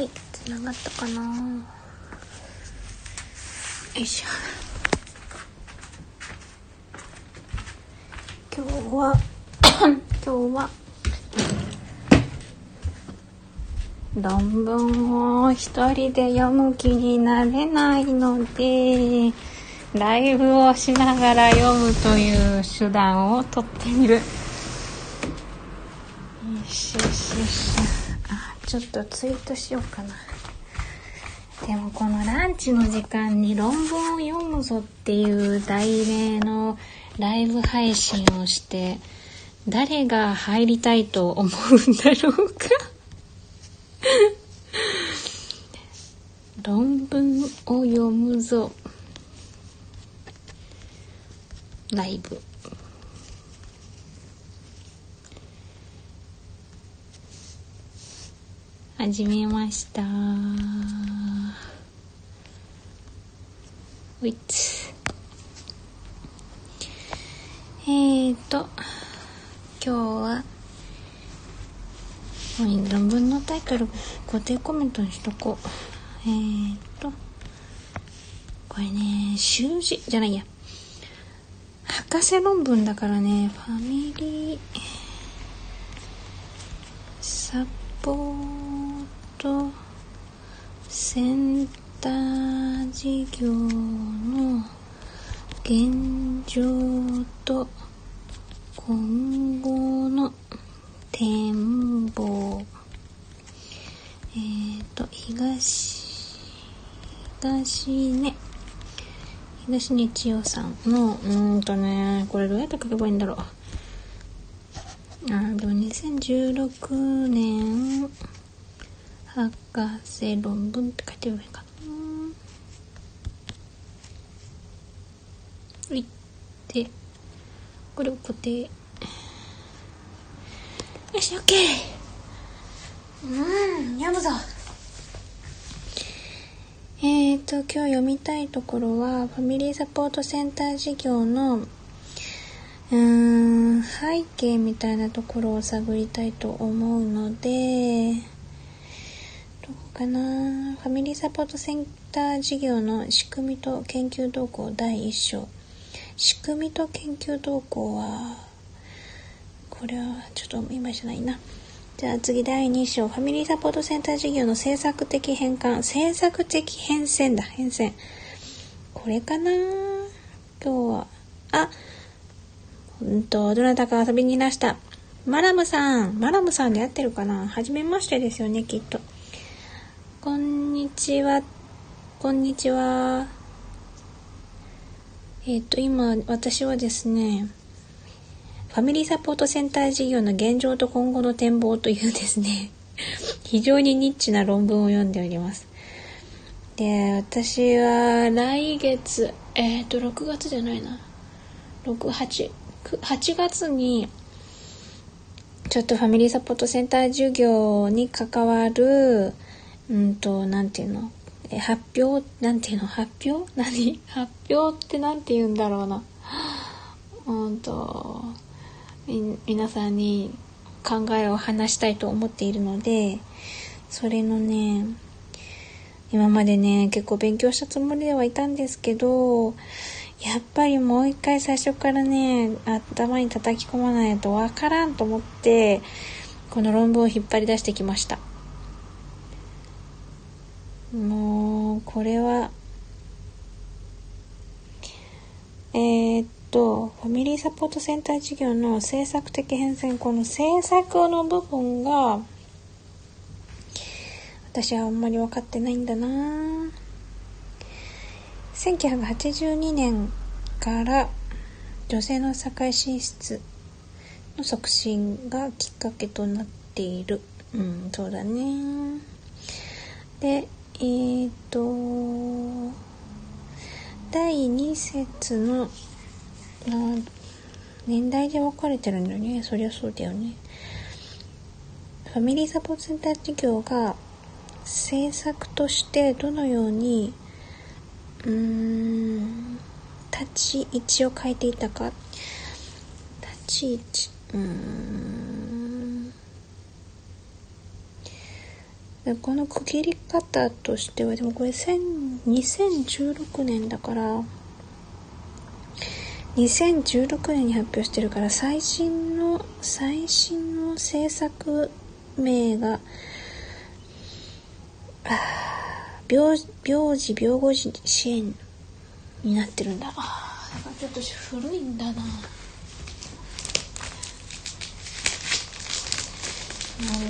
はいつながったかな。よいしょ。今日は 今日は論文を一人で読む気になれないのでライブをしながら読むという手段をとってみる。よしよしよし。あちょっとツイートしようかな。でもこのランチの時間に論文を読むぞっていう題名のライブ配信をして誰が入りたいと思うんだろうか？論文を読むぞ。ライブ。始めました。ウィッツえーと今日は論文のタイトル固定コメントにしとこう。えーとこれね習字じゃないや。博士論文だからねファミリーサポートセンター事業の現状と今後の展望。えっ、ー、と東東ね東根千代さんのうんとねこれどうやって書けばいいんだろう。あでも2016年博士論文って書いてればいいかな。いってこれを固定。よし OK うん読むぞ。えーと今日読みたいところはファミリーサポートセンター事業のうーん背景みたいなところを探りたいと思うのでかな？ファミリーサポートセンター事業の仕組みと研究動向第1章。仕組みと研究動向はこれはちょっと今じゃないな。じゃあ次第2章。ファミリーサポートセンター事業の政策的変換。政策的変遷だ。変遷。これかな？今日はあうんとどなたか遊びにいらした。マラムさん。マラムさんで合ってるかな？はじめましてですよねきっと。こんにちはこんにちはえっ、ー、と、今、私はですね、ファミリーサポートセンター事業の現状と今後の展望というですね、非常にニッチな論文を読んでおります。で、私は来月、えっ、ー、と、6月じゃないな。6、8、8月に、ちょっとファミリーサポートセンター授業に関わる、うんと、なんていうの？え発表？なんていうの？発表？何？発表って何て言うんだろうな。うんと皆さんに考えを話したいと思っているのでそれのね今までね結構勉強したつもりではいたんですけどやっぱりもう一回最初からね頭に叩き込まないとわからんと思ってこの論文を引っ張り出してきました。もう、これは、えー、っと、ファミリーサポートセンター事業の政策的変遷、この政策の部分が、私はあんまり分かってないんだな1982年から女性の社会進出の促進がきっかけとなっている。うん、そうだね。で、えーと第2節の年代で分かれてるんだよね。そりゃそうだよね。ファミリーサポートセンター事業が政策としてどのようにうーん立ち位置を変えていたか。立ち位置うーん。この区切り方としてはでもこれ2016年だから2016年に発表してるから最新の最新の制作名が病病児病後児支援になってるんだ。ああちょっと古いんだな。なる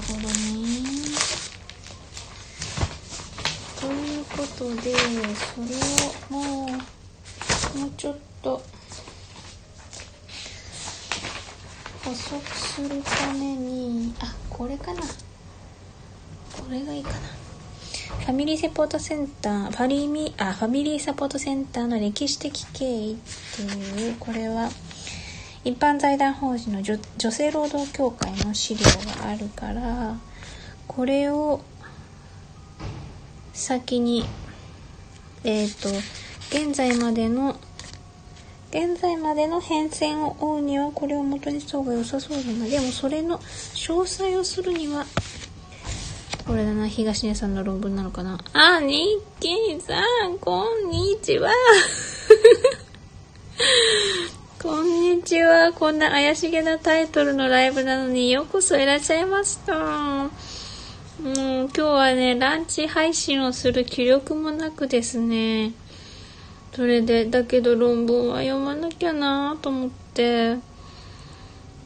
ほどねということでそれをもうもうちょっと補足するためにあこれかな。これがいいかな。ファミリーサポートセンターファリミあファミリーサポートセンターの歴史的経緯っていうこれは一般財団法人の女性労働協会の資料があるからこれを先にえっ、ー、と現在までの現在までの変遷を追うにはこれを元にした方が良さそうだな。でもそれの詳細をするには、これだな、東根さんの論文なのかな。あ、ニッキーさん、こんにちは。こんにちは。こんな怪しげなタイトルのライブなのにようこそいらっしゃいました。もう今日はね、ランチ配信をする気力もなくですね、それでだけど論文は読まなきゃなと思って。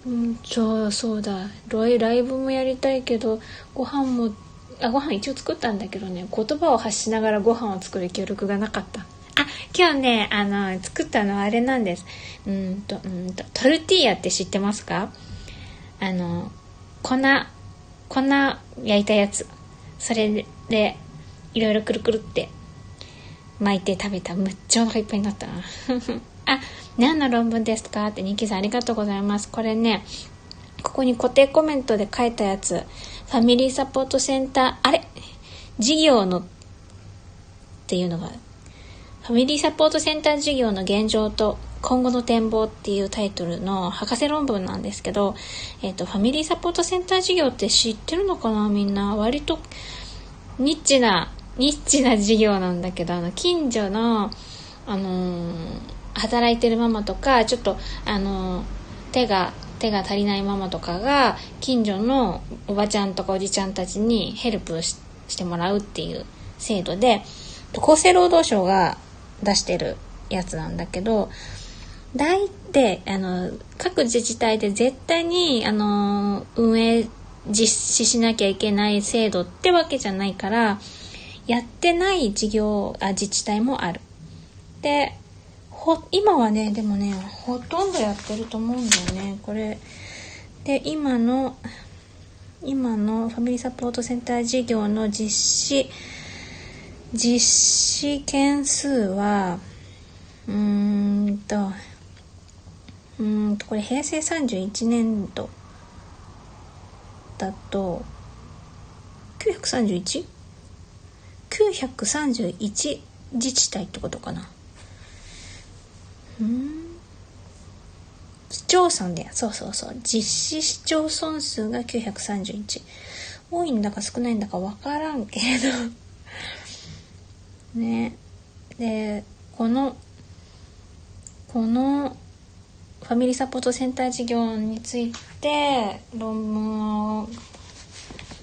うんじゃあそうだ。ライブもやりたいけどご飯もあご飯一応作ったんだけどね。言葉を発しながらご飯を作る協力がなかった。あ今日ねあの作ったのはあれなんです。うんとうんとトルティーヤって知ってますか？あの粉粉焼いたやつそれでいろいろくるくるって巻いて食べた。むっちゃお腹いっぱいになったな。あ、何の論文ですか？って、ニキさんありがとうございます。これね、ここに固定コメントで書いたやつ、ファミリーサポートセンター、あれ？事業のっていうのが、ファミリーサポートセンター事業の現状と今後の展望っていうタイトルの博士論文なんですけど、えっ、ー、と、ファミリーサポートセンター事業って知ってるのかなみんな。割とニッチなニッチな事業なんだけど、あの、近所の、あのー、働いてるママとか、ちょっと、あのー、手が、手が足りないママとかが、近所のおばちゃんとかおじちゃんたちにヘルプしてもらうっていう制度で、厚生労働省が出してるやつなんだけど、大体、あの、各自治体で絶対に、あの、運営実施しなきゃいけない制度ってわけじゃないから、やってない事業あ自治体もある。でほ今はねでもねほとんどやってると思うんだよねこれで今の今のファミリーサポートセンター事業の実施実施件数はうーんとうんとこれ平成31年度だと 931? 931自治体ってことかな。うん。市町村でそうそうそう。実施市町村数が931多いんだか少ないんだか分からんけれど。ね。でこのこのファミリーサポートセンター事業について論文を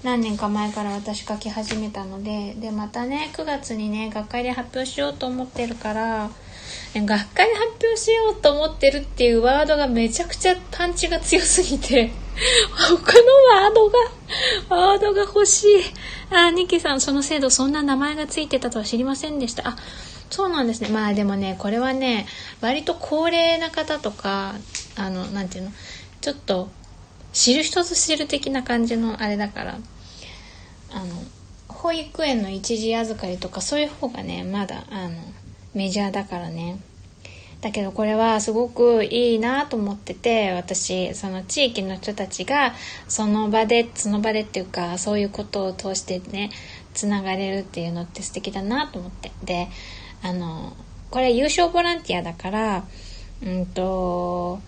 何年か前から私書き始めたのででまたね9月にね学会で発表しようと思ってるから学会で発表しようと思ってるっていうワードがめちゃくちゃパンチが強すぎて 他のワードがードが欲しい。あニキさんその制度そんな名前がついてたとは知りませんでした。あそうなんですね。まあでもねこれはね割と高齢な方とかあの何て言うの？ちょっと知る人ぞ知る的な感じのあれだからあの保育園の一時預かりとかそういう方がねまだあのメジャーだからね。だけどこれはすごくいいなと思ってて私その地域の人たちがその場でその場でっていうかそういうことを通してねつながれるっていうのって素敵だなと思って。であのこれ優勝ボランティアだからうんと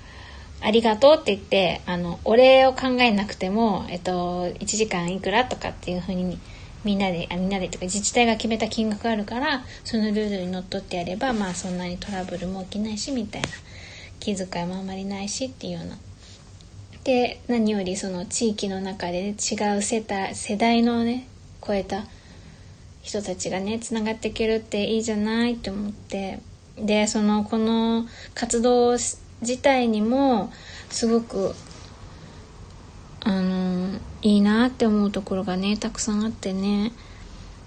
ありがとうって言って、あの、お礼を考えなくても、えっと、1時間いくらとかっていうふうにみんなであみんなでとか自治体が決めた金額があるからそのルールにのっとってやればまあそんなにトラブルも起きないしみたいな気遣いもあんまりないしっていうような。で何よりその地域の中で、違う世代世代のね超えた人たちがねつながっていけるっていいじゃないって思ってでそのこの活動自体にもすごくあのいいなって思うところがねたくさんあってね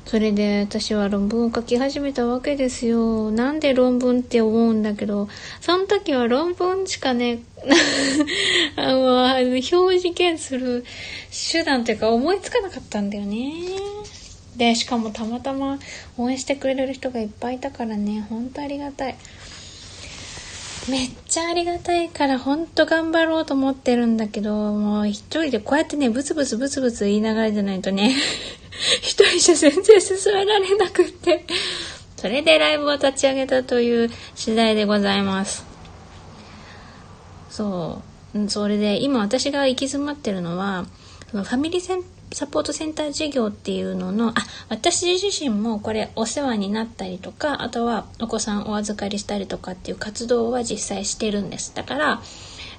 それで私は論文を書き始めたわけですよ。なんで論文って思うんだけど、その時は論文しかね、あの、表示件する手段というか思いつかなかったんだよね。で、しかもたまたま応援してくれる人がいっぱいいたからね、ほんとありがたい。めっちゃありがたいからほんと頑張ろうと思ってるんだけど、もう一人でこうやってね、ブツブツブツブツ言いながらじゃないとね、一人じゃ全然進められなくって。それでライブを立ち上げたという次第でございます。そう。それで、今私が行き詰まってるのは、そのファミリーセンサポートセンター事業っていうのの、あ、私自身もこれお世話になったりとか、あとはお子さんお預かりしたりとかっていう活動は実際してるんです。だから、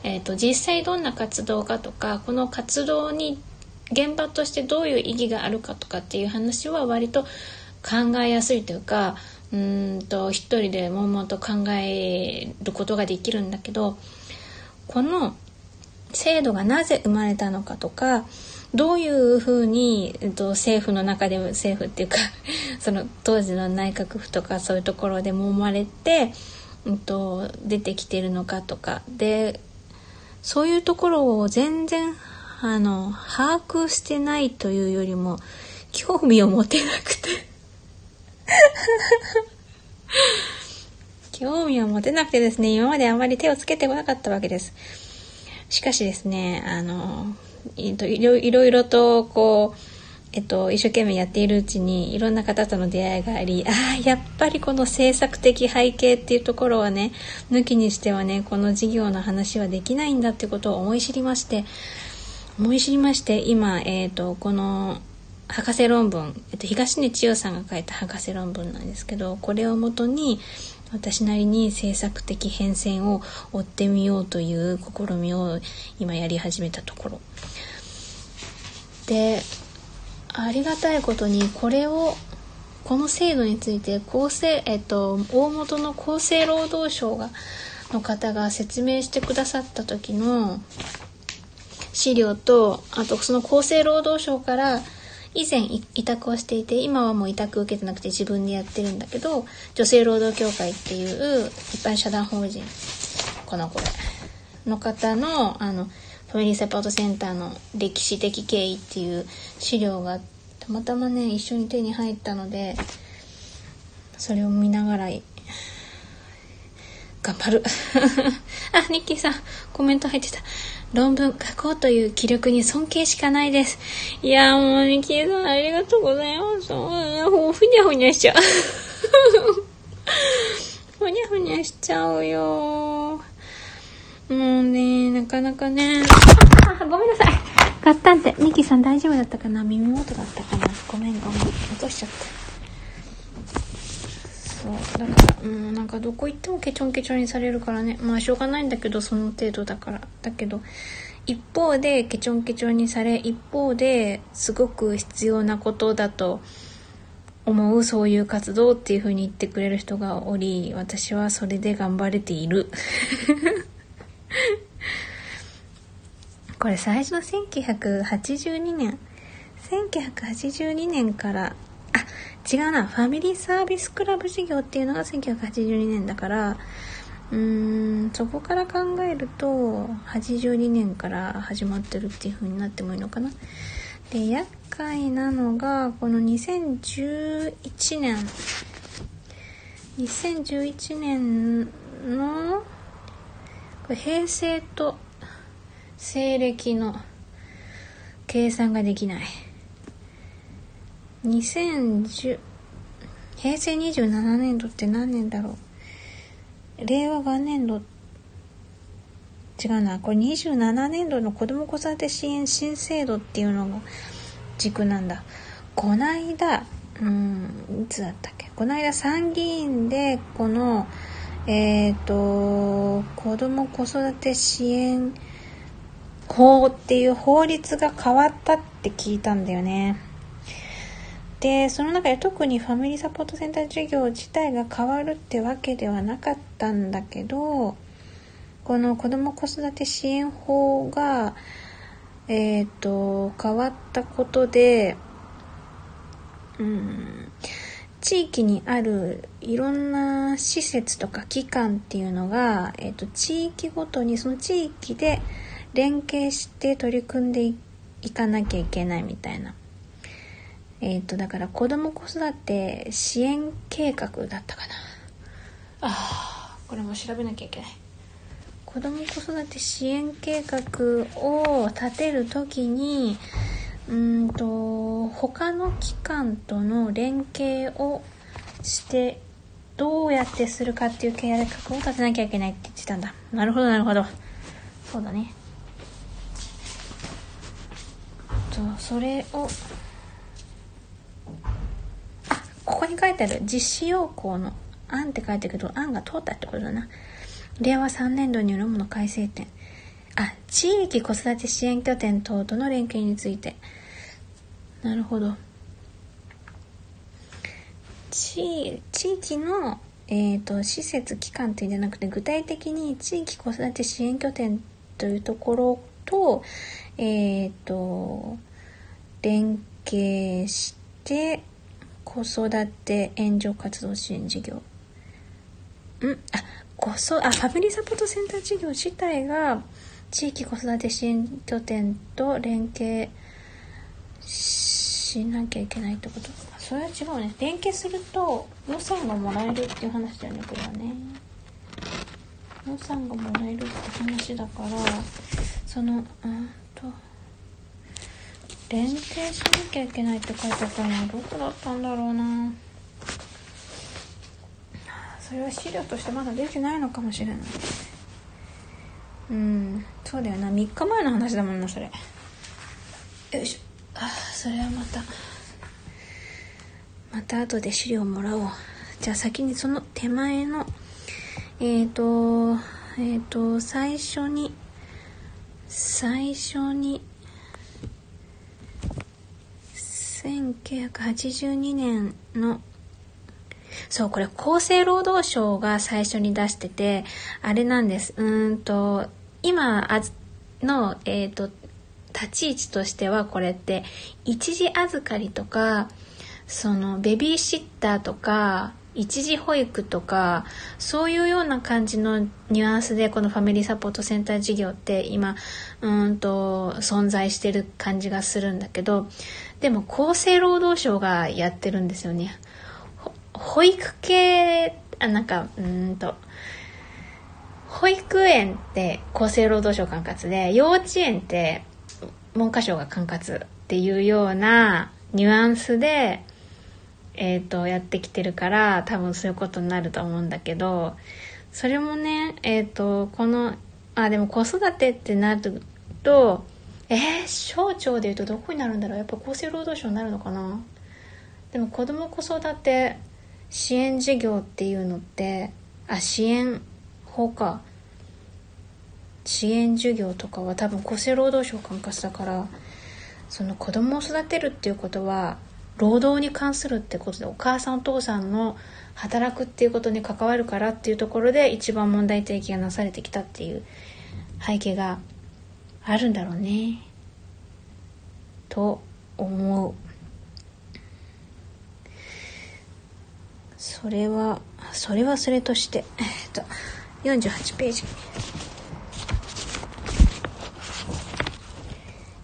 えっ、ー、と、実際どんな活動かとか、この活動に現場としてどういう意義があるかとかっていう話は割と考えやすいというか、うんと、一人で悶々と考えることができるんだけど、この制度がなぜ生まれたのかとか、どういうふうに、えっと、政府の中でも政府っていうか その当時の内閣府とかそういうところでもまれて、えっと、出てきてるのかとかでそういうところを全然あの把握してないというよりも興味を持てなくて 興味を持てなくてですね今まであまり手をつけてこなかったわけです。しかしですねあのえっと、いろいろとこう、えっと、一生懸命やっているうちにいろんな方との出会いがあり、ああ、やっぱりこの制作的背景っていうところはね、抜きにしてはね、この事業の話はできないんだってことを思い知りまして、思い知りまして、今、えっ、と、この博士論文、えっと、東根千代さんが書いた博士論文なんですけど、これをもとに、私なりに制作的変遷を追ってみようという試みを今やり始めたところ。でありがたいことにこれをこの制度について厚生、えっと、大元の厚生労働省がの方が説明してくださった時の資料とあとその厚生労働省から以前委託をしていて今はもう委託受けてなくて自分でやってるんだけど女性労働協会っていう一般社団法人このこれの方のあのファミリーサポートセンターの歴史的経緯っていう資料がたまたまね一緒に手に入ったのでそれを見ながら頑張る。あニッキーさんコメント入ってた。論文書こうという気力に尊敬しかないです。いやもう、ミキさんありがとうございます。もう、ふにゃふにゃしちゃう。ふにゃふにゃしちゃうよ。もうね、なかなかね。あ、ごめんなさい。ガッタンって、ミキさん大丈夫だったかな？耳元だったかな？ごめんごめん。落としちゃった。そうだからうんなんかどこ行ってもケチョンケチョンにされるからね。まあしょうがないんだけどその程度だから。だけど一方でケチョンケチョンにされ一方ですごく必要なことだと思うそういう活動っていう風に言ってくれる人がおり私はそれで頑張れている。これ最初の1982年。1982年からあ違うな、ファミリーサービスクラブ事業っていうのが1982年だから、うーん、そこから考えると、82年から始まってるっていう風になってもいいのかな。で、厄介なのが、この2011年、2011年の、これ平成と西暦の計算ができない。2010平成27年度って何年だろう？令和元年度。違うな。これ27年度の子ども子育て支援新制度っていうのが軸なんだ。こないだ、うん、いつだったっけ？この間参議院でこの、えっ、ー、と、子供子育て支援法っていう法律が変わったって聞いたんだよね。で、その中で特にファミリーサポートセンター事業自体が変わるってわけではなかったんだけど、この子供子育て支援法が、えっ、ー、と、変わったことで、うん、地域にあるいろんな施設とか機関っていうのが、えっ、ー、と、地域ごとにその地域で連携して取り組んでいかなきゃいけないみたいな。えっ、ー、と、だから子供子育て支援計画だったかな。ああ、これも調べなきゃいけない。子供子育て支援計画を立てるときに、うんと他の機関との連携をしてどうやってするかっていう計画を立てなきゃいけないって言ってたんだなるほどなるほどそうだねとそれをあここに書いてある。実施要項の案って書いてあるけど案が通ったってことだな。令和3年度によるもの改正点。あ地域子育て支援拠点等との連携について。なるほど。地地域の、えーと、施設機関っていうんじゃなくて具体的に地域子育て支援拠点というところと,、えーと、連携して子育て援助活動支援事業。ん？あこそあファミリーサポートセンター事業自体が地域子育て支援拠点と連携しなきゃいけないってこと？かそれは違うね。連携すると予算がもらえるっていう話だよねこれはね。予算がもらえるって話だからそのうんと。連携しなきゃいけないって書いてあったのはどこだったんだろうな。それは資料としてまだ出てないのかもしれない。うんそうだよな。3日前の話だもんなそれ。よいしょ。あそれはまた。また後で資料もらおう。じゃあ先にその手前のえっ、ー、とえっ、ー、と最初に最初に1982年のそう、これ厚生労働省が最初に出してて、あれなんです。うんと、今の、えっ、ー、と、立ち位置としてはこれって一時預かりとかそのベビーシッターとか一時保育とかそういうような感じのニュアンスでこのファミリーサポートセンター事業って今うんと存在してる感じがするんだけどでも厚生労働省がやってるんですよね。保育系あなんかうんと保育園って厚生労働省管轄で幼稚園って文科省が管轄っていうようなニュアンスで、えっ、ー、と、やってきてるから、多分そういうことになると思うんだけど、それもね、えっ、ー、と、この、あ、でも子育てってなると、えー、省庁で言うとどこになるんだろうやっぱ厚生労働省になるのかなでも子供子育て支援事業っていうのって、あ、支援法か。支援授業とかは多分厚生労働省管轄だからその子供を育てるっていうことは労働に関するってことでお母さんお父さんの働くっていうことに関わるからっていうところで一番問題提起がなされてきたっていう背景があるんだろうね。と思う。それはそれはそれとして。えっと48ページ。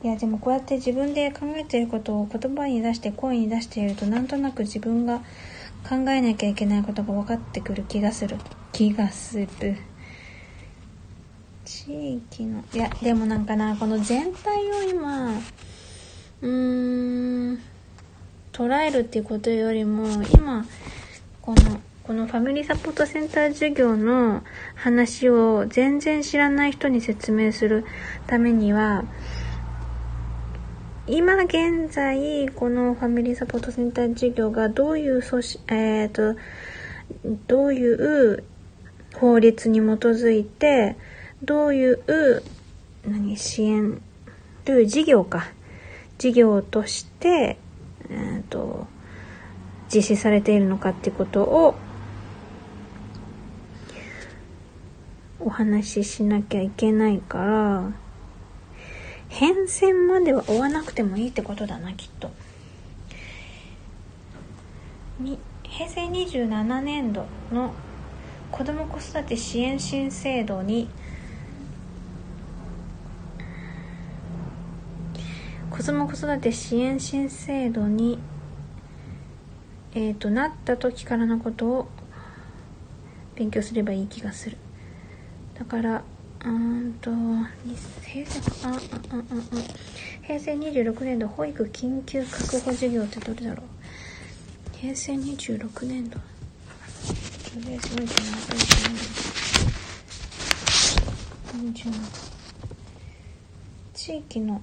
いやでもこうやって自分で考えていることを言葉に出して声に出しているとなんとなく自分が考えなきゃいけないことが分かってくる気がする。気がする。地域のいやでもなんかなこの全体を今うーん捉えるっていうことよりも今このこのファミリーサポートセンター授業の話を全然知らない人に説明するためには今現在、このファミリーサポートセンター事業がどういう組織、えっ、ー、と、どういう法律に基づいて、どういう、何、支援、どういう事業か、事業として、えっ、ー、と、実施されているのかってことをお話ししなきゃいけないから、変遷までは追わなくてもいいってことだな、きっと。平成27年度の子ども子育て支援新制度に子ども子育て支援新制度にえーとなった時からのことを勉強すればいい気がする。だからうんと平成ああああ平成26年度保育緊急確保事業ってどれだろう？平成26年度。平成27年度地域のうん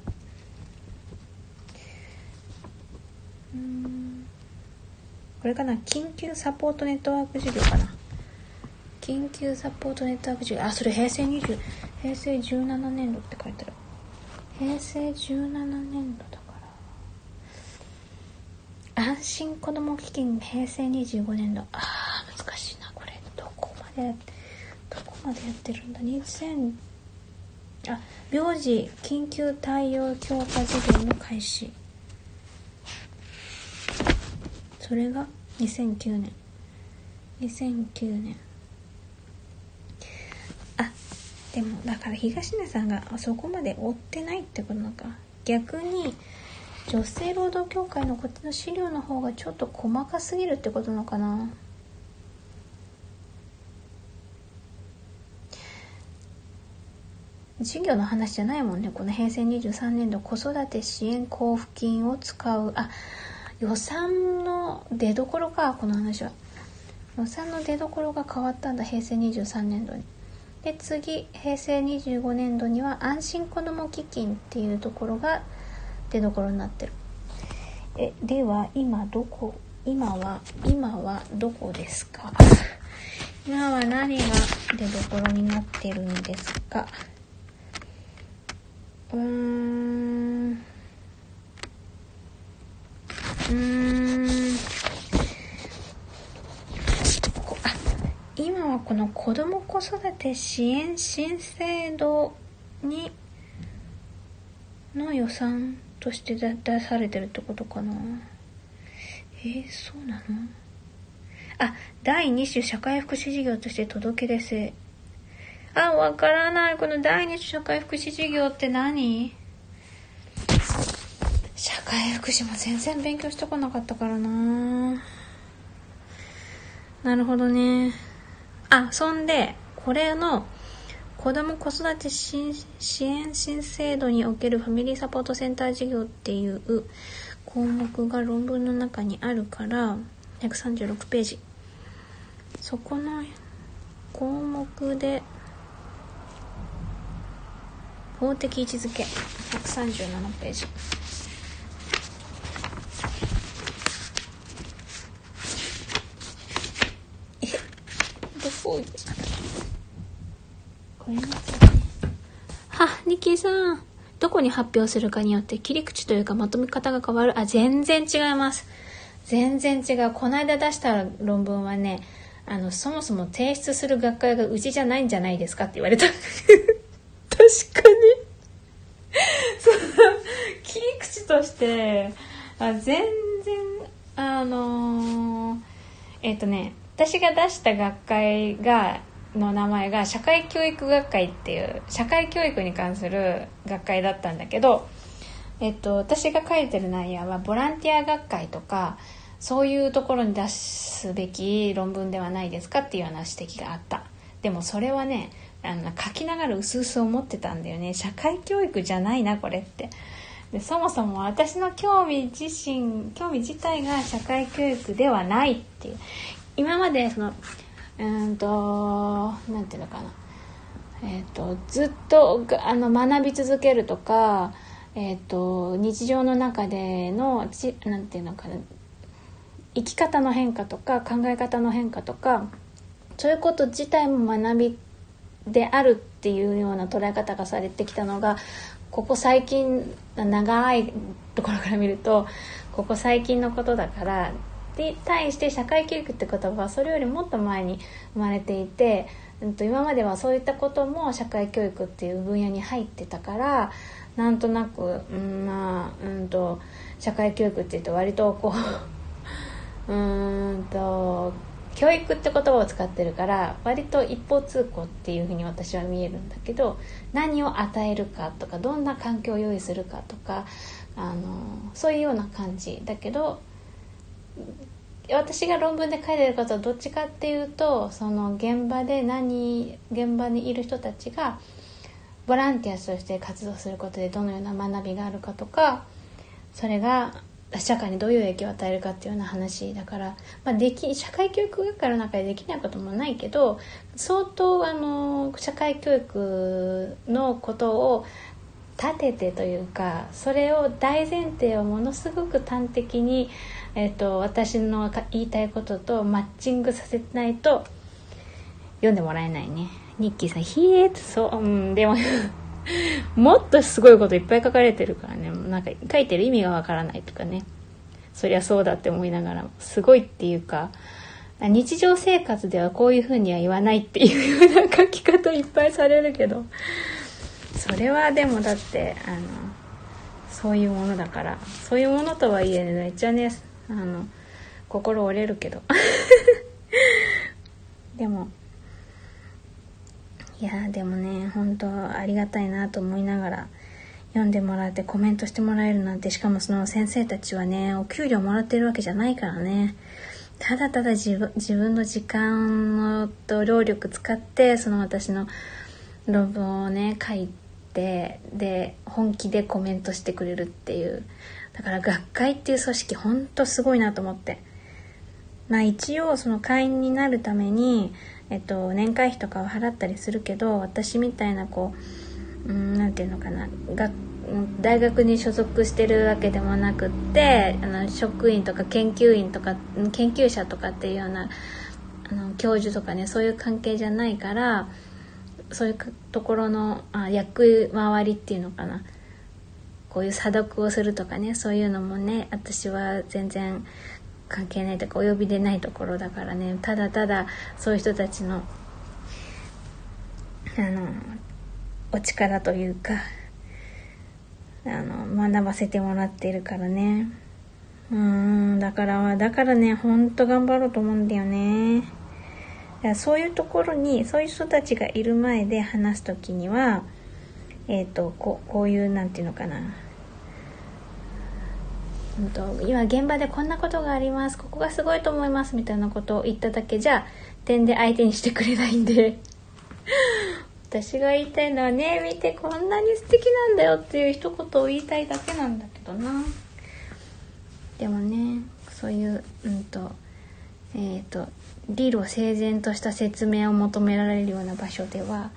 これかな？緊急サポートネットワーク事業かな？緊急サポートネットワーク事業。あそれ平成20平成17年度って書いてある。平成17年度だから。安心子ども基金平成25年度。あー難しいなこれ。どこまでどこまでやってるんだ？2000あ病児緊急対応強化事業の開始。それが2009年。2009年。あでもだから東根さんがそこまで追ってないってことなのか。逆に女性労働協会のこっちの資料の方がちょっと細かすぎるってことなのかな。事業の話じゃないもんね。この平成23年度子育て支援交付金を使う。あ予算の出どころかこの話は。予算の出どころが変わったんだ平成23年度に。で次平成25年度には安心子ども基金っていうところが出どころになってる。えでは今どこ今は今はどこですか？今は何が出どころになってるんですか？うーん。うーん。あ今はこの子ども子育て支援新制度にの予算として出されてるってことかな。えー、そうなの？あ第2種社会福祉事業として届け出制あわからない。この第2種社会福祉事業って何？社会福祉も全然勉強してこなかったからな。なるほどね。あ、そんで、これの子ども子育て支援新制度におけるファミリーサポートセンター事業っていう項目が論文の中にあるから136ページ。そこの項目で法的位置づけ。137ページ。こうこれには、ニッキーさん。どこに発表するかによって切り口というかまとめ方が変わる。あ、全然違います。全然違う。この間出した論文はね、あの、そもそも提出する学会がうちじゃないんじゃないですかって言われた。確かに その、切り口として、あ全然、あのー、えっ、ー、とね、私が出した学会がの名前が社会教育学会っていう社会教育に関する学会だったんだけど、えっと、私が書いてる内容はボランティア学会とかそういうところに出すべき論文ではないですかっていうような指摘があった。でもそれはねあの書きながらうすうす思ってたんだよね。社会教育じゃないなこれって。でそもそも私の興味自身興味自体が社会教育ではないっていう。今までそのうんとなんていうのかな。えっ、ー、とずっとあの学び続けるとかえっ、と日常の中でのちなんていうのかな。生き方の変化とか考え方の変化とかそういうこと自体も学びであるっていうような捉え方がされてきたのがここ最近長いところから見るとここ最近のことだからに対して社会教育って言葉はそれよりもっと前に生まれていて、うん、と今まではそういったことも社会教育っていう分野に入ってたからなんとなく、うん、まあうんと社会教育っていうと割とこう うんと教育って言葉を使ってるから割と一方通行っていうふうに私は見えるんだけど何を与えるかとかどんな環境を用意するかとかあのそういうような感じだけど私が論文で書いてることはどっちかっていうとその現場で何現場にいる人たちがボランティアとして活動することでどのような学びがあるかとかそれが社会にどういう影響を与えるかっていうような話だから、まあ、でき社会教育学科の中でできないこともないけど相当あの社会教育のことを立ててというかそれを大前提をものすごく端的に、えーと、私の言いたいこととマッチングさせないと読んでもらえないね。ニッキーさん「ひえ」ってそう、うん、でも もっとすごいこといっぱい書かれてるからねなんか書いてる意味がわからないとかねそりゃそうだって思いながらすごいっていうか日常生活ではこういうふうには言わないっていうような書き方いっぱいされるけどそれはでもだってあのそういうものだからそういうものとはいえねめっちゃねあの心折れるけど。でもいやでもね本当ありがたいなと思いながら読んでもらってコメントしてもらえるなんてしかもその先生たちはねお給料もらってるわけじゃないからね。ただただ自分自分の時間と労力使ってその私の論文をね書いてで本気でコメントしてくれるっていう。だから学会っていう組織ほんとすごいなと思って。まあ一応その会員になるためにえっと、年会費とかは払ったりするけど私みたいなこう何て言うのかな。学大学に所属してるわけでもなくってあの職員とか研究員とか研究者とかっていうようなあの教授とかねそういう関係じゃないからそういうところのあ役回りっていうのかな。こういう査読をするとかねそういうのもね私は全然関係ないとかお呼びでないところだからねただただそういう人たちのあのお力というかあの学ばせてもらっているからね。うんだからだからねほんと頑張ろうと思うんだよね。そういうところにそういう人たちがいる前で話す時にはえっ、ー、とここういうなんていうのかな。うんと、今現場でこんなことがあります。ここがすごいと思いますみたいなことを言っただけじゃ点で相手にしてくれないんで。私が言いたいのはね見てこんなに素敵なんだよっていう一言を言いたいだけなんだけどな。でもねそういううんとえっ、ー、と理路整然とした説明を求められるような場所では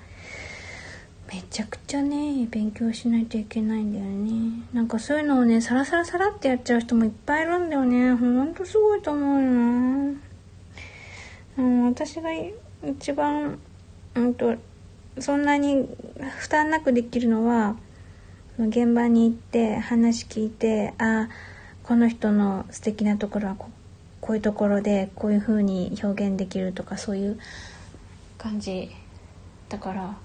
めちゃくちゃね勉強しないといけないんだよね。なんかそういうのをねサラサラサラってやっちゃう人もいっぱいいるんだよね。ほんとすごいと思うよな。うん私が一番うんとそんなに負担なくできるのは現場に行って話聞いてあこの人の素敵なところはここういうところでこういう風に表現できるとかそういう感じだから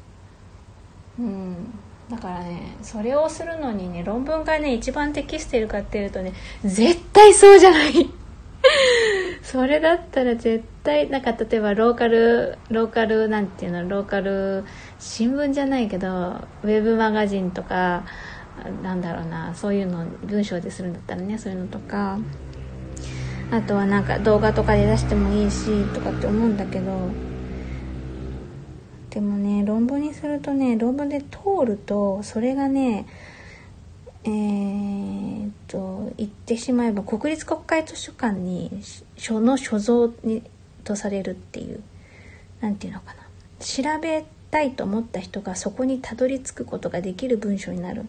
うん。だからねそれをするのにね論文がね一番適しているかっていうとね絶対そうじゃない。それだったら絶対なんか例えばローカルローカルなんていうのローカル新聞じゃないけどウェブマガジンとかなんだろうなそういうの文章でするんだったらねそういうのとか。あとはなんか動画とかで出してもいいしとかって思うんだけどでもね論文にするとね論文で通るとそれがねえー、っと言ってしまえば国立国会図書館に書の所蔵にとされるっていう何て言うのかな。調べたいと思った人がそこにたどり着くことができる文章になる。っ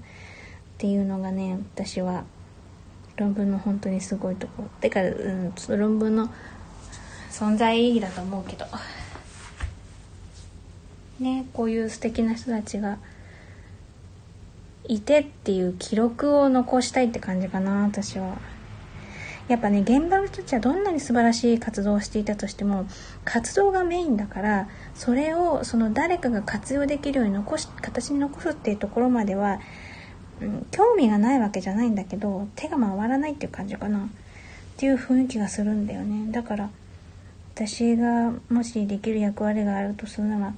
ていうのがね私は論文の本当にすごいとこ。ろてか、うん、論文の存在意義だと思うけど。ねこういう素敵な人たちがいてっていう記録を残したいって感じかな私は。やっぱね現場の人たちはどんなに素晴らしい活動をしていたとしても活動がメインだからそれをその誰かが活用できるように残し形に残すっていうところまでは、うん、興味がないわけじゃないんだけど手が回らないっていう感じかなっていう雰囲気がするんだよねだから私がもしできる役割があるとするなら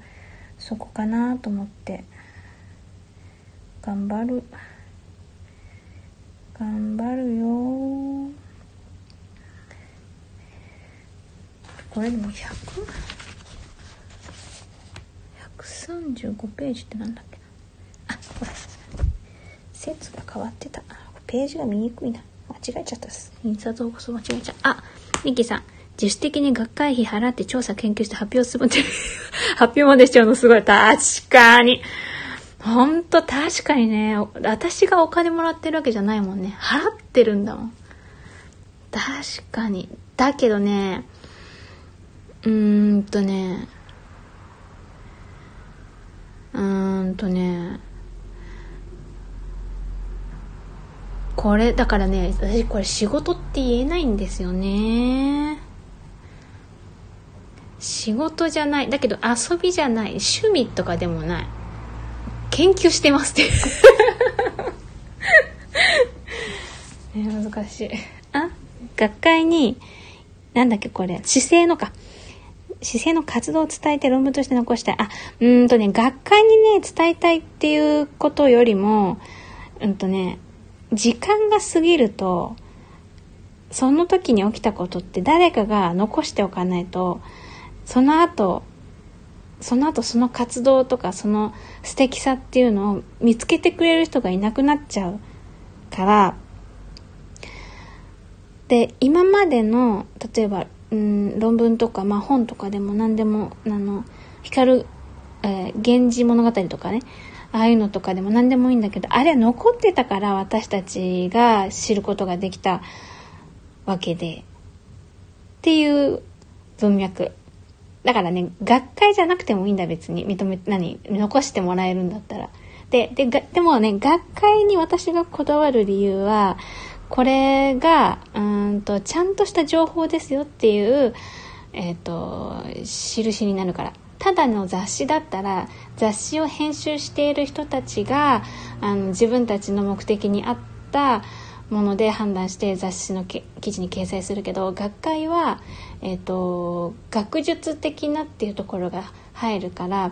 そこかなと思って。頑張る。頑張るよ。これでも 100?135 ページってなんだっけな？あほら説が変わってた。ページが見にくいな。間違えちゃったです。印刷をこそ間違えちゃう。あミッキーさん。自主的に学会費払って調査研究して発表するって発表までしちゃうのすごい。確かに。ほんと確かにね。私がお金もらってるわけじゃないもんね。払ってるんだもん。確かに。だけどね。うーんとね、うーんとね、これ、だからね、私これ仕事って言えないんですよね。仕事じゃない。だけど遊びじゃない。趣味とかでもない。研究してますって 難しい。あ学会に、なんだっけこれ、姿勢のか。姿勢の活動を伝えて論文として残したい。あ、うんとね、学会にね、伝えたいっていうことよりも、うんとね、時間が過ぎると、その時に起きたことって誰かが残しておかないと、その後、その後その活動とかその素敵さっていうのを見つけてくれる人がいなくなっちゃうから、で、今までの、例えばうん論文とか、まあ、本とかでも何でもあの光る、えー、源氏物語とかねああいうのとかでも何でもいいんだけどあれは残ってたから私たちが知ることができたわけでっていう文脈。だからね学会じゃなくてもいいんだ別に。認め何？残してもらえるんだったら。でででもね学会に私がこだわる理由はこれがうんとちゃんとした情報ですよっていう、えーと、印になるから。ただの雑誌だったら雑誌を編集している人たちがあの自分たちの目的に合ったもので判断して雑誌の記事に掲載するけど学会は、えーと学術的なっていうところが入るから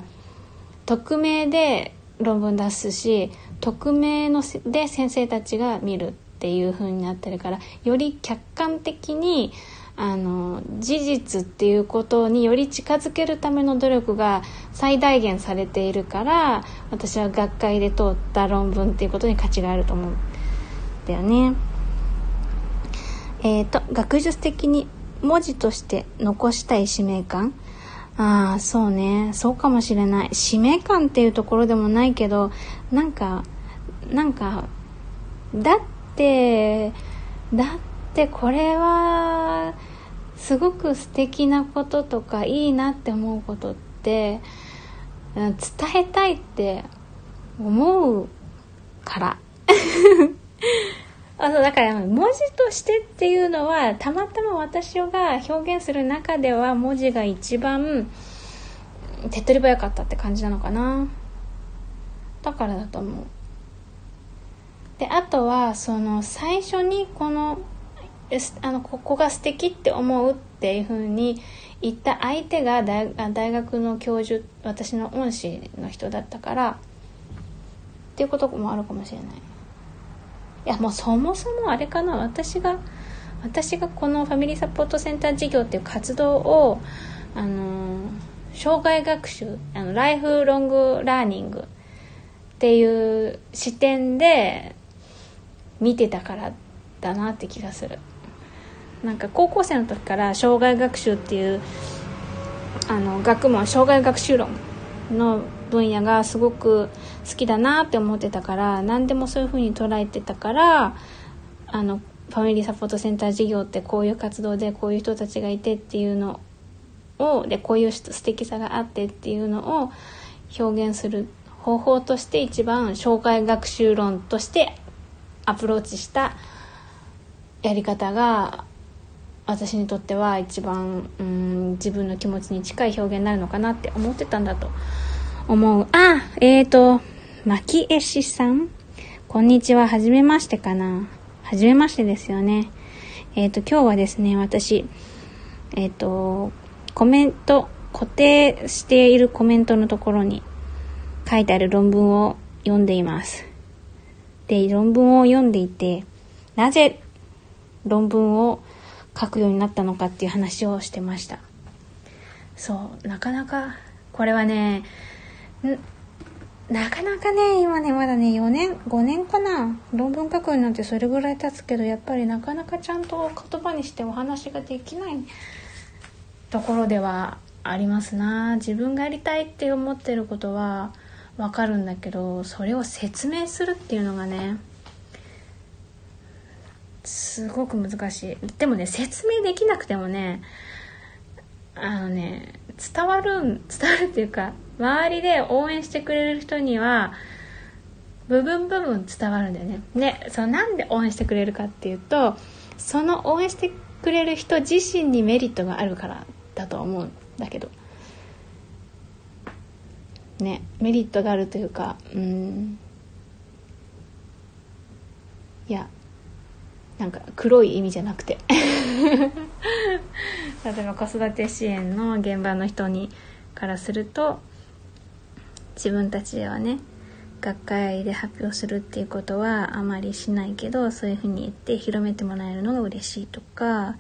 匿名で論文出すし匿名ので先生たちが見るっていう風になってるからより客観的にあの事実っていうことにより近づけるための努力が最大限されているから私は学会で通った論文っていうことに価値があると思う。んだよね。えっ、ー、と学術的に文字として残したい使命感。ああそうね。そうかもしれない。使命感っていうところでもないけどなんかなんかだってってだってこれはすごく素敵なこととかいいなって思うことって伝えたいって思うから。あのだから文字としてっていうのはたまたま私が表現する中では文字が一番手っ取り早かったって感じなのかな。だからだと思う。であとはその最初にこのあのここが素敵って思うっていうふうに言った相手が大大学の教授私の恩師の人だったからっていうこともあるかもしれない。いやもうそもそもあれかな。私が私がこのファミリーサポートセンター事業っていう活動をあの障害学習あのライフロングラーニングっていう視点で見てたからだなって気がする。なんか高校生の時から障害学習っていうあの学問障害学習論の分野がすごく好きだなって思ってたから何でもそういう風に捉えてたからあのファミリーサポートセンター事業ってこういう活動でこういう人たちがいてっていうのをでこういう素敵さがあってっていうのを表現する方法として一番紹介学習論としてアプローチしたやり方が私にとっては一番うん自分の気持ちに近い表現になるのかなって思ってたんだと。思う。あえーと牧絵師さん。こんにちは。はじめましてかな。はじめましてですよね。えっ、ー、と今日はですね私えっ、ー、とコメント固定しているコメントのところに書いてある論文を読んでいます。で論文を読んでいてなぜ論文を書くようになったのかっていう話をしてました。そうなかなかこれはねなかなかね今ねまだね4年5年かな。論文書くようになってそれぐらい経つけどやっぱりなかなかちゃんと言葉にしてお話ができないところではありますな。自分がやりたいって思ってることはわかるんだけどそれを説明するっていうのがねすごく難しい。でもね説明できなくてもねあのね伝わる伝わるっていうか周りで応援してくれる人には部分部分伝わるんだよね。でそのなんで応援してくれるかっていうとその応援してくれる人自身にメリットがあるからだと思うんだけど。ねメリットがあるというかうん。いやなんか黒い意味じゃなくて。例えば子育て支援の現場の人にからすると自分たちではね学会で発表するっていうことはあまりしないけどそういうふうに言って広めてもらえるのが嬉しいとか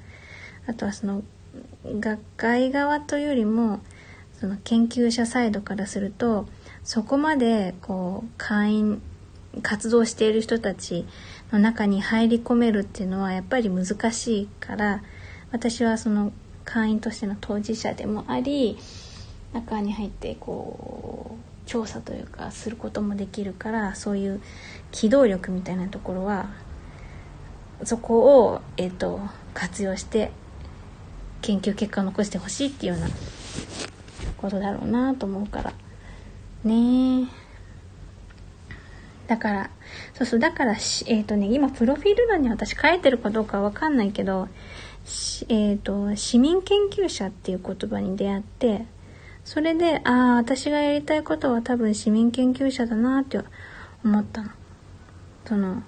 あとはその学会側というよりもその研究者サイドからするとそこまでこう会員活動している人たちの中に入り込めるっていうのはやっぱり難しいから私はその会員としての当事者でもあり中に入ってこう調査というかすることもできるからそういう機動力みたいなところはそこを、えーと、活用して研究結果を残してほしいっていうようなことだろうなと思うからね。えだから、そうそう、だから、えっ、ー、とね、今、プロフィール欄に私書いてるかどうかわかんないけど、えっ、ー、と、市民研究者っていう言葉に出会って、それで、ああ、私がやりたいことは多分市民研究者だなって思ったの。その、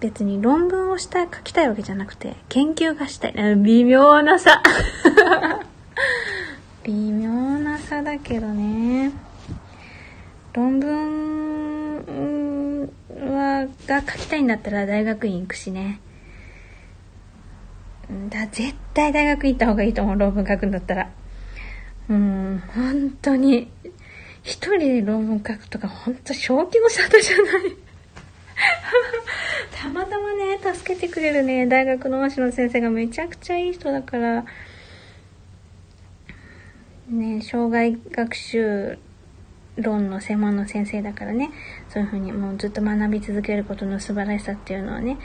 別に論文をしたい、書きたいわけじゃなくて、研究がしたい。微妙な差。微妙な差 だけどね。論文はが書きたいんだったら大学院行くしね。だ絶対大学行った方がいいと思う論文書くんだったら。うん本当に。一人で論文書くとか本当正気の沙汰じゃない。たまたまね助けてくれるね大学の鷲野先生がめちゃくちゃいい人だから。ね障害学習論の専門の先生だからね。そういうふうにもうずっと学び続けることの素晴らしさっていうのをね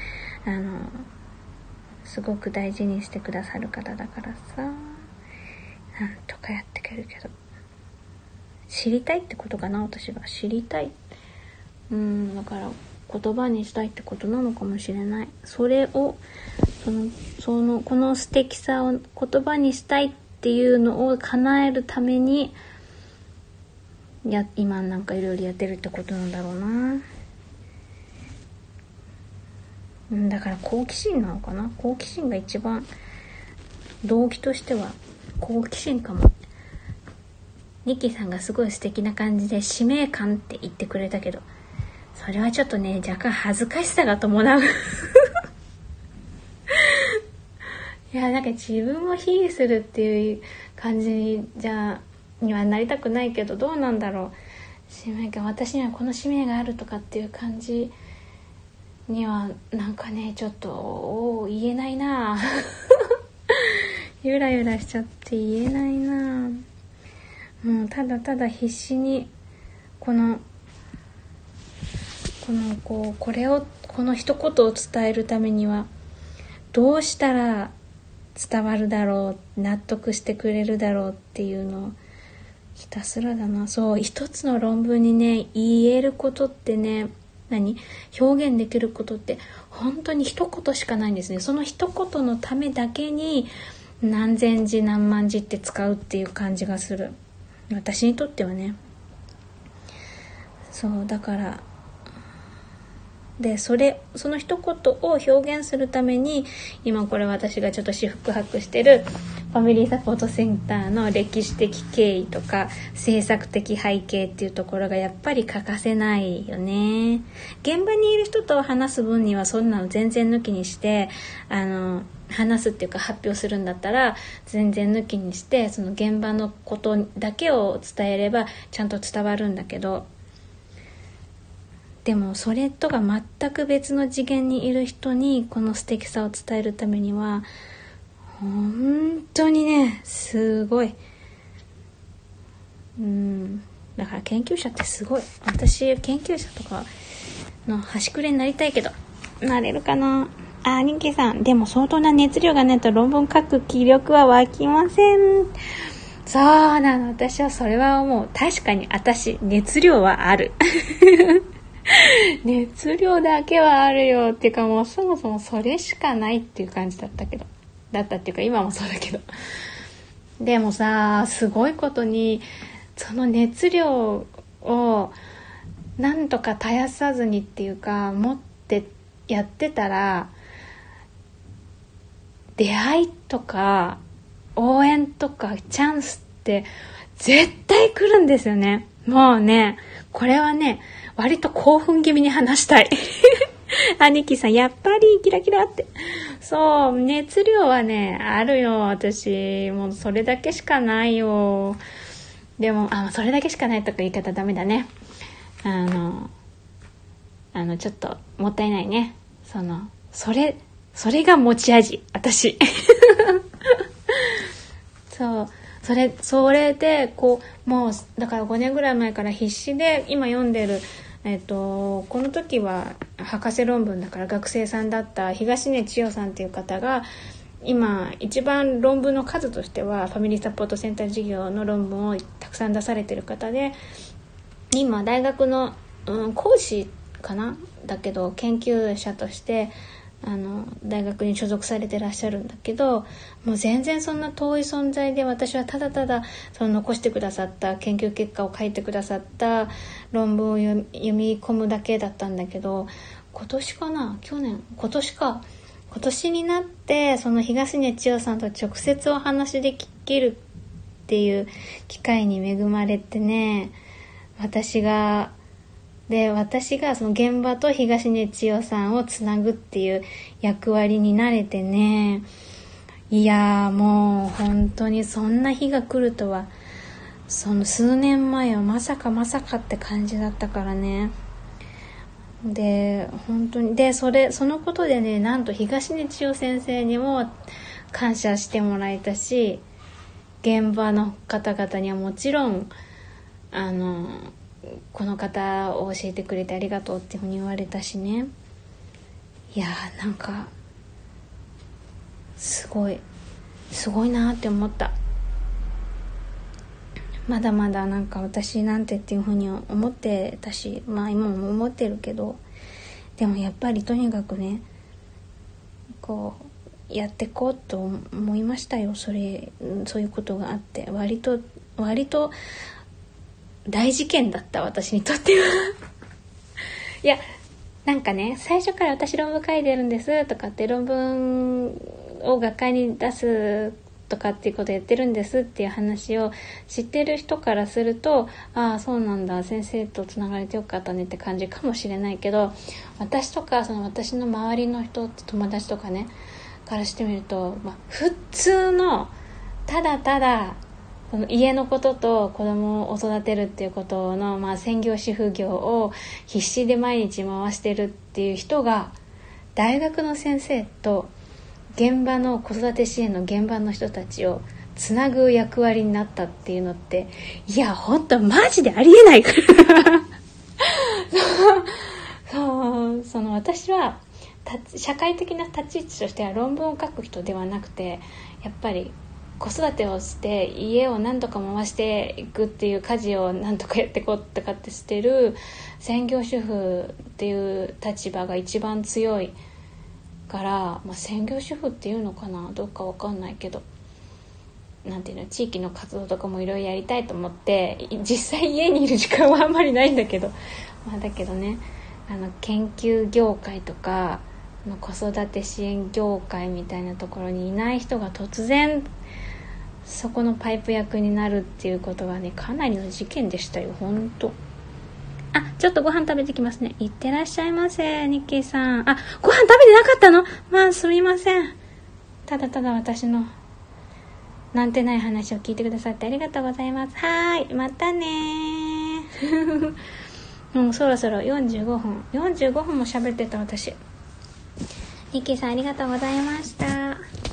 あのすごく大事にしてくださる方だからさ。なんとかやってくれるけど。知りたいってことかな私は。知りたい。うんだから言葉にしたいってことなのかもしれない。それをそのそのこの素敵さを言葉にしたいっていうのを叶えるためにや今なんかいろいろやってるってことなんだろうな。うんだから好奇心なのかな？好奇心が一番動機としては好奇心かも。ニッキーさんがすごい素敵な感じで使命感って言ってくれたけどそれはちょっとね若干恥ずかしさが伴う。いやなんか自分を卑下するっていう感じじゃにはなりたくないけどどうなんだろう。使命感。私にはこの使命があるとかっていう感じにはなんかねちょっと言えないな。ゆらゆらしちゃって言えないな。もうただただ必死にこのこのこうこれをこの一言を伝えるためにはどうしたら伝わるだろう納得してくれるだろうっていうのをひたすらだな。そう一つの論文にね言えることってね何？表現できることって本当に一言しかないんですね。その一言のためだけに何千字何万字って使うっていう感じがする。私にとってはね。そうだからでそれその一言を表現するために今これ私がちょっと私服白してるファミリーサポートセンターの歴史的経緯とか制作的背景っていうところがやっぱり欠かせないよね。現場にいる人と話す分にはそんなの全然抜きにしてあの話すっていうか発表するんだったら全然抜きにしてその現場のことだけを伝えればちゃんと伝わるんだけど。でもそれとが全く別の次元にいる人にこの素敵さを伝えるためには本当にねすごいうんだから研究者ってすごい私研究者とかの端くれになりたいけどなれるかなあ、ニキさん。でも相当な熱量がないと論文書く気力は湧きません。そうなの。私はそれは思う。確かに私、熱量はある。熱量だけはあるよっていうかもうそもそもそれしかないっていう感じだったけど。だったっていうか今もそうだけど。でもさ、すごいことに、その熱量をなんとか絶やさずにっていうか、持ってやってたら、出会いとか応援とかチャンスって絶対来るんですよね。もうね、これはね、割と興奮気味に話したい。兄貴さん、やっぱりキラキラって。そう、熱量はね、あるよ、私。もうそれだけしかないよ。でも、あ、それだけしかないとか言い方ダメだね。あの、あの、ちょっともったいないね。その、それ、それが持ち味、私。そう。それ、それで、こう、もう、だから5年ぐらい前から必死で、今読んでる、えっと、この時は博士論文だから学生さんだった東根千代さんっていう方が、今一番論文の数としてはファミリーサポートセンター事業の論文をたくさん出されてる方で今大学の、うん、講師かな？だけど研究者としてあの大学に所属されてらっしゃるんだけどもう全然そんな遠い存在で私はただただその残してくださった研究結果を書いてくださった論文を読み込むだけだったんだけど今年かな？去年？今年か。今年になってその東根千代さんと直接お話できるっていう機会に恵まれてね私がで、私がその現場と東根千代さんをつなぐっていう役割になれてね、いやもう本当にそんな日が来るとは、その数年前はまさかまさかって感じだったからね。で、本当に、で、それ、そのことでね、なんと東根千代先生にも感謝してもらえたし、現場の方々にはもちろん、あの、この方を教えてくれてありがとうっていうふうに言われたしね。いやーなんかすごいすごいなって思った。まだまだなんか私なんてっていうふうに思ってたしまあ今も思ってるけどでもやっぱりとにかくねこうやってこうと思いましたよ。それそういうことがあって。割と割と大事件だった私にとっては。いやなんかね最初から私論文書いてるんですとかって論文を学会に出すとかっていうことやってるんですっていう話を知ってる人からするとああそうなんだ先生とつながれてよかったねって感じかもしれないけど私とかその私の周りの人友達とかねからしてみると、まあ、普通のただただこの家のことと子供を育てるっていうことの、まあ、専業主婦業を必死で毎日回してるっていう人が大学の先生と現場の子育て支援の現場の人たちをつなぐ役割になったっていうのっていや本当マジでありえないから。そうその私は社会的な立ち位置としては論文を書く人ではなくてやっぱり子育てをして家を何とか回していくっていう家事を何とかやってこうとかってしてる専業主婦っていう立場が一番強いから、まあ、専業主婦っていうのかな？どうか分かんないけど。なんていうの？地域の活動とかもいろいろやりたいと思って実際家にいる時間はあんまりないんだけど、まあ、だけどねあの研究業界とかの子育て支援業界みたいなところにいない人が突然そこのパイプ役になるっていうことはねかなりの事件でしたよ本当あ、ちょっとご飯食べてきますね。いってらっしゃいませ、ニッキーさん。あ、ご飯食べてなかったの？まあ、すみません。ただただ私のなんてない話を聞いてくださってありがとうございます。はーい、またね もうそろそろ45分。45分も喋ってた私。ニッキーさんありがとうございました。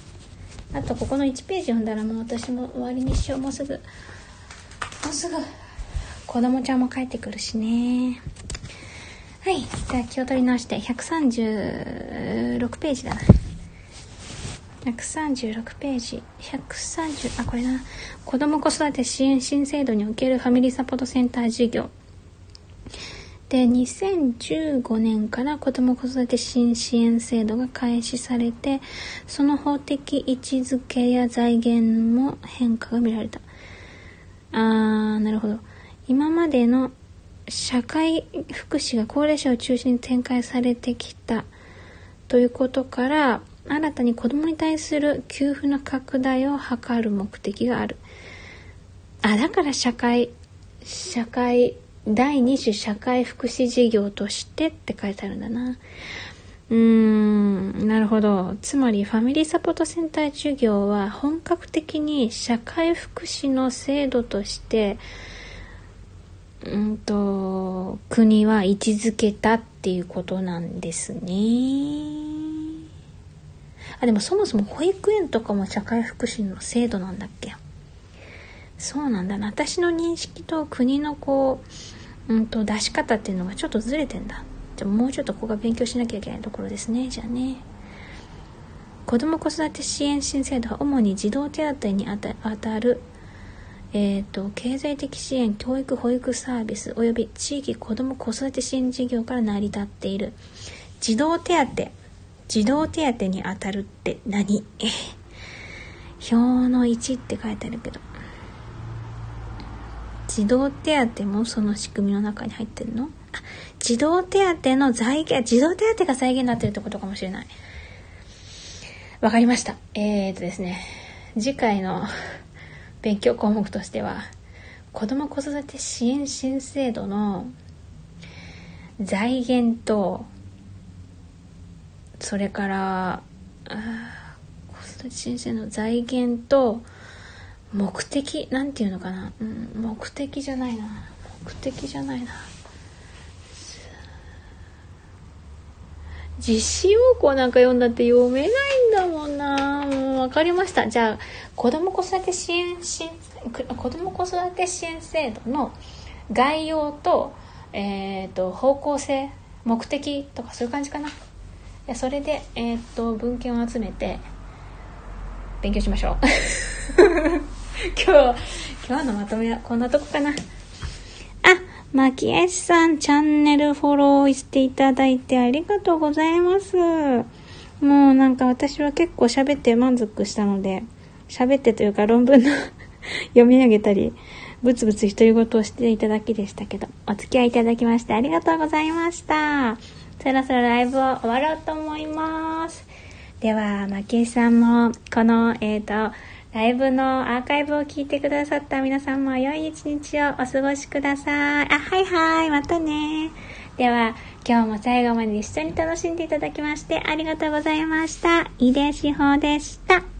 あとここの1ページ読んだらもう私も終わりにしよう。もうすぐ。もうすぐ。子供ちゃんも帰ってくるしね。はい。じゃあ気を取り直して136ページだな。136ページ。130、あ、これな。子供子育て支援新制度におけるファミリーサポートセンター事業。で、2015年から子供子育て新支援制度が開始されて、その法的位置づけや財源も変化が見られた。あー、なるほど。今までの社会福祉が高齢者を中心に展開されてきたということから、新たに子供に対する給付の拡大を図る目的がある。あ、だから社会、社会、第2種社会福祉事業としてって書いてあるんだな。うーん、なるほど。つまり、ファミリーサポートセンター事業は本格的に社会福祉の制度として、うんと、国は位置づけたっていうことなんですね。あ、でもそもそも保育園とかも社会福祉の制度なんだっけ？そうなんだな。私の認識と国のこう、うんと出し方っていうのがちょっとずれてんだ。じゃもうちょっとここが勉強しなきゃいけないところですね。じゃあね。子ども子育て支援新制度は主に児童手当にあたる、えーと、経済的支援教育保育サービス及び地域子ども子育て支援事業から成り立っている児童手当児童手当に当たるって何？表の1って書いてあるけど。児童手当もその仕組みの中に入ってるの、児童手当の財源、児童手当が財源になってるってことかもしれない。わかりました。えーとですね、次回の勉強項目としては、子供子育て支援新制度の財源とそれから子育て申請の財源と目的なんていうのかな、うん、目的じゃないな。目的じゃないな。実施要項なんか読んだって読めないんだもんな。もう分かりました。じゃあ子ども子育て支援し子ども子育て支援制度の概要と,、えーと方向性目的とかそういう感じかな。やそれで、えー、っと文献を集めて勉強しましょう 今日今日のまとめはこんなとこかなあマキエスさんチャンネルフォローしていただいてありがとうございますもうなんか私は結構喋って満足したので喋ってというか論文の 読み上げたりブツブツ独り言をしていただきでしたけど、お付き合いいただきましてありがとうございました。そろそろライブを終わろうと思います。では、マキエさんも、この、えっ、ー、と、ライブのアーカイブを聞いてくださった皆さんも良い一日をお過ごしください。あ、はいはい、またね。では、今日も最後まで一緒に楽しんでいただきましてありがとうございました。井出志保でした。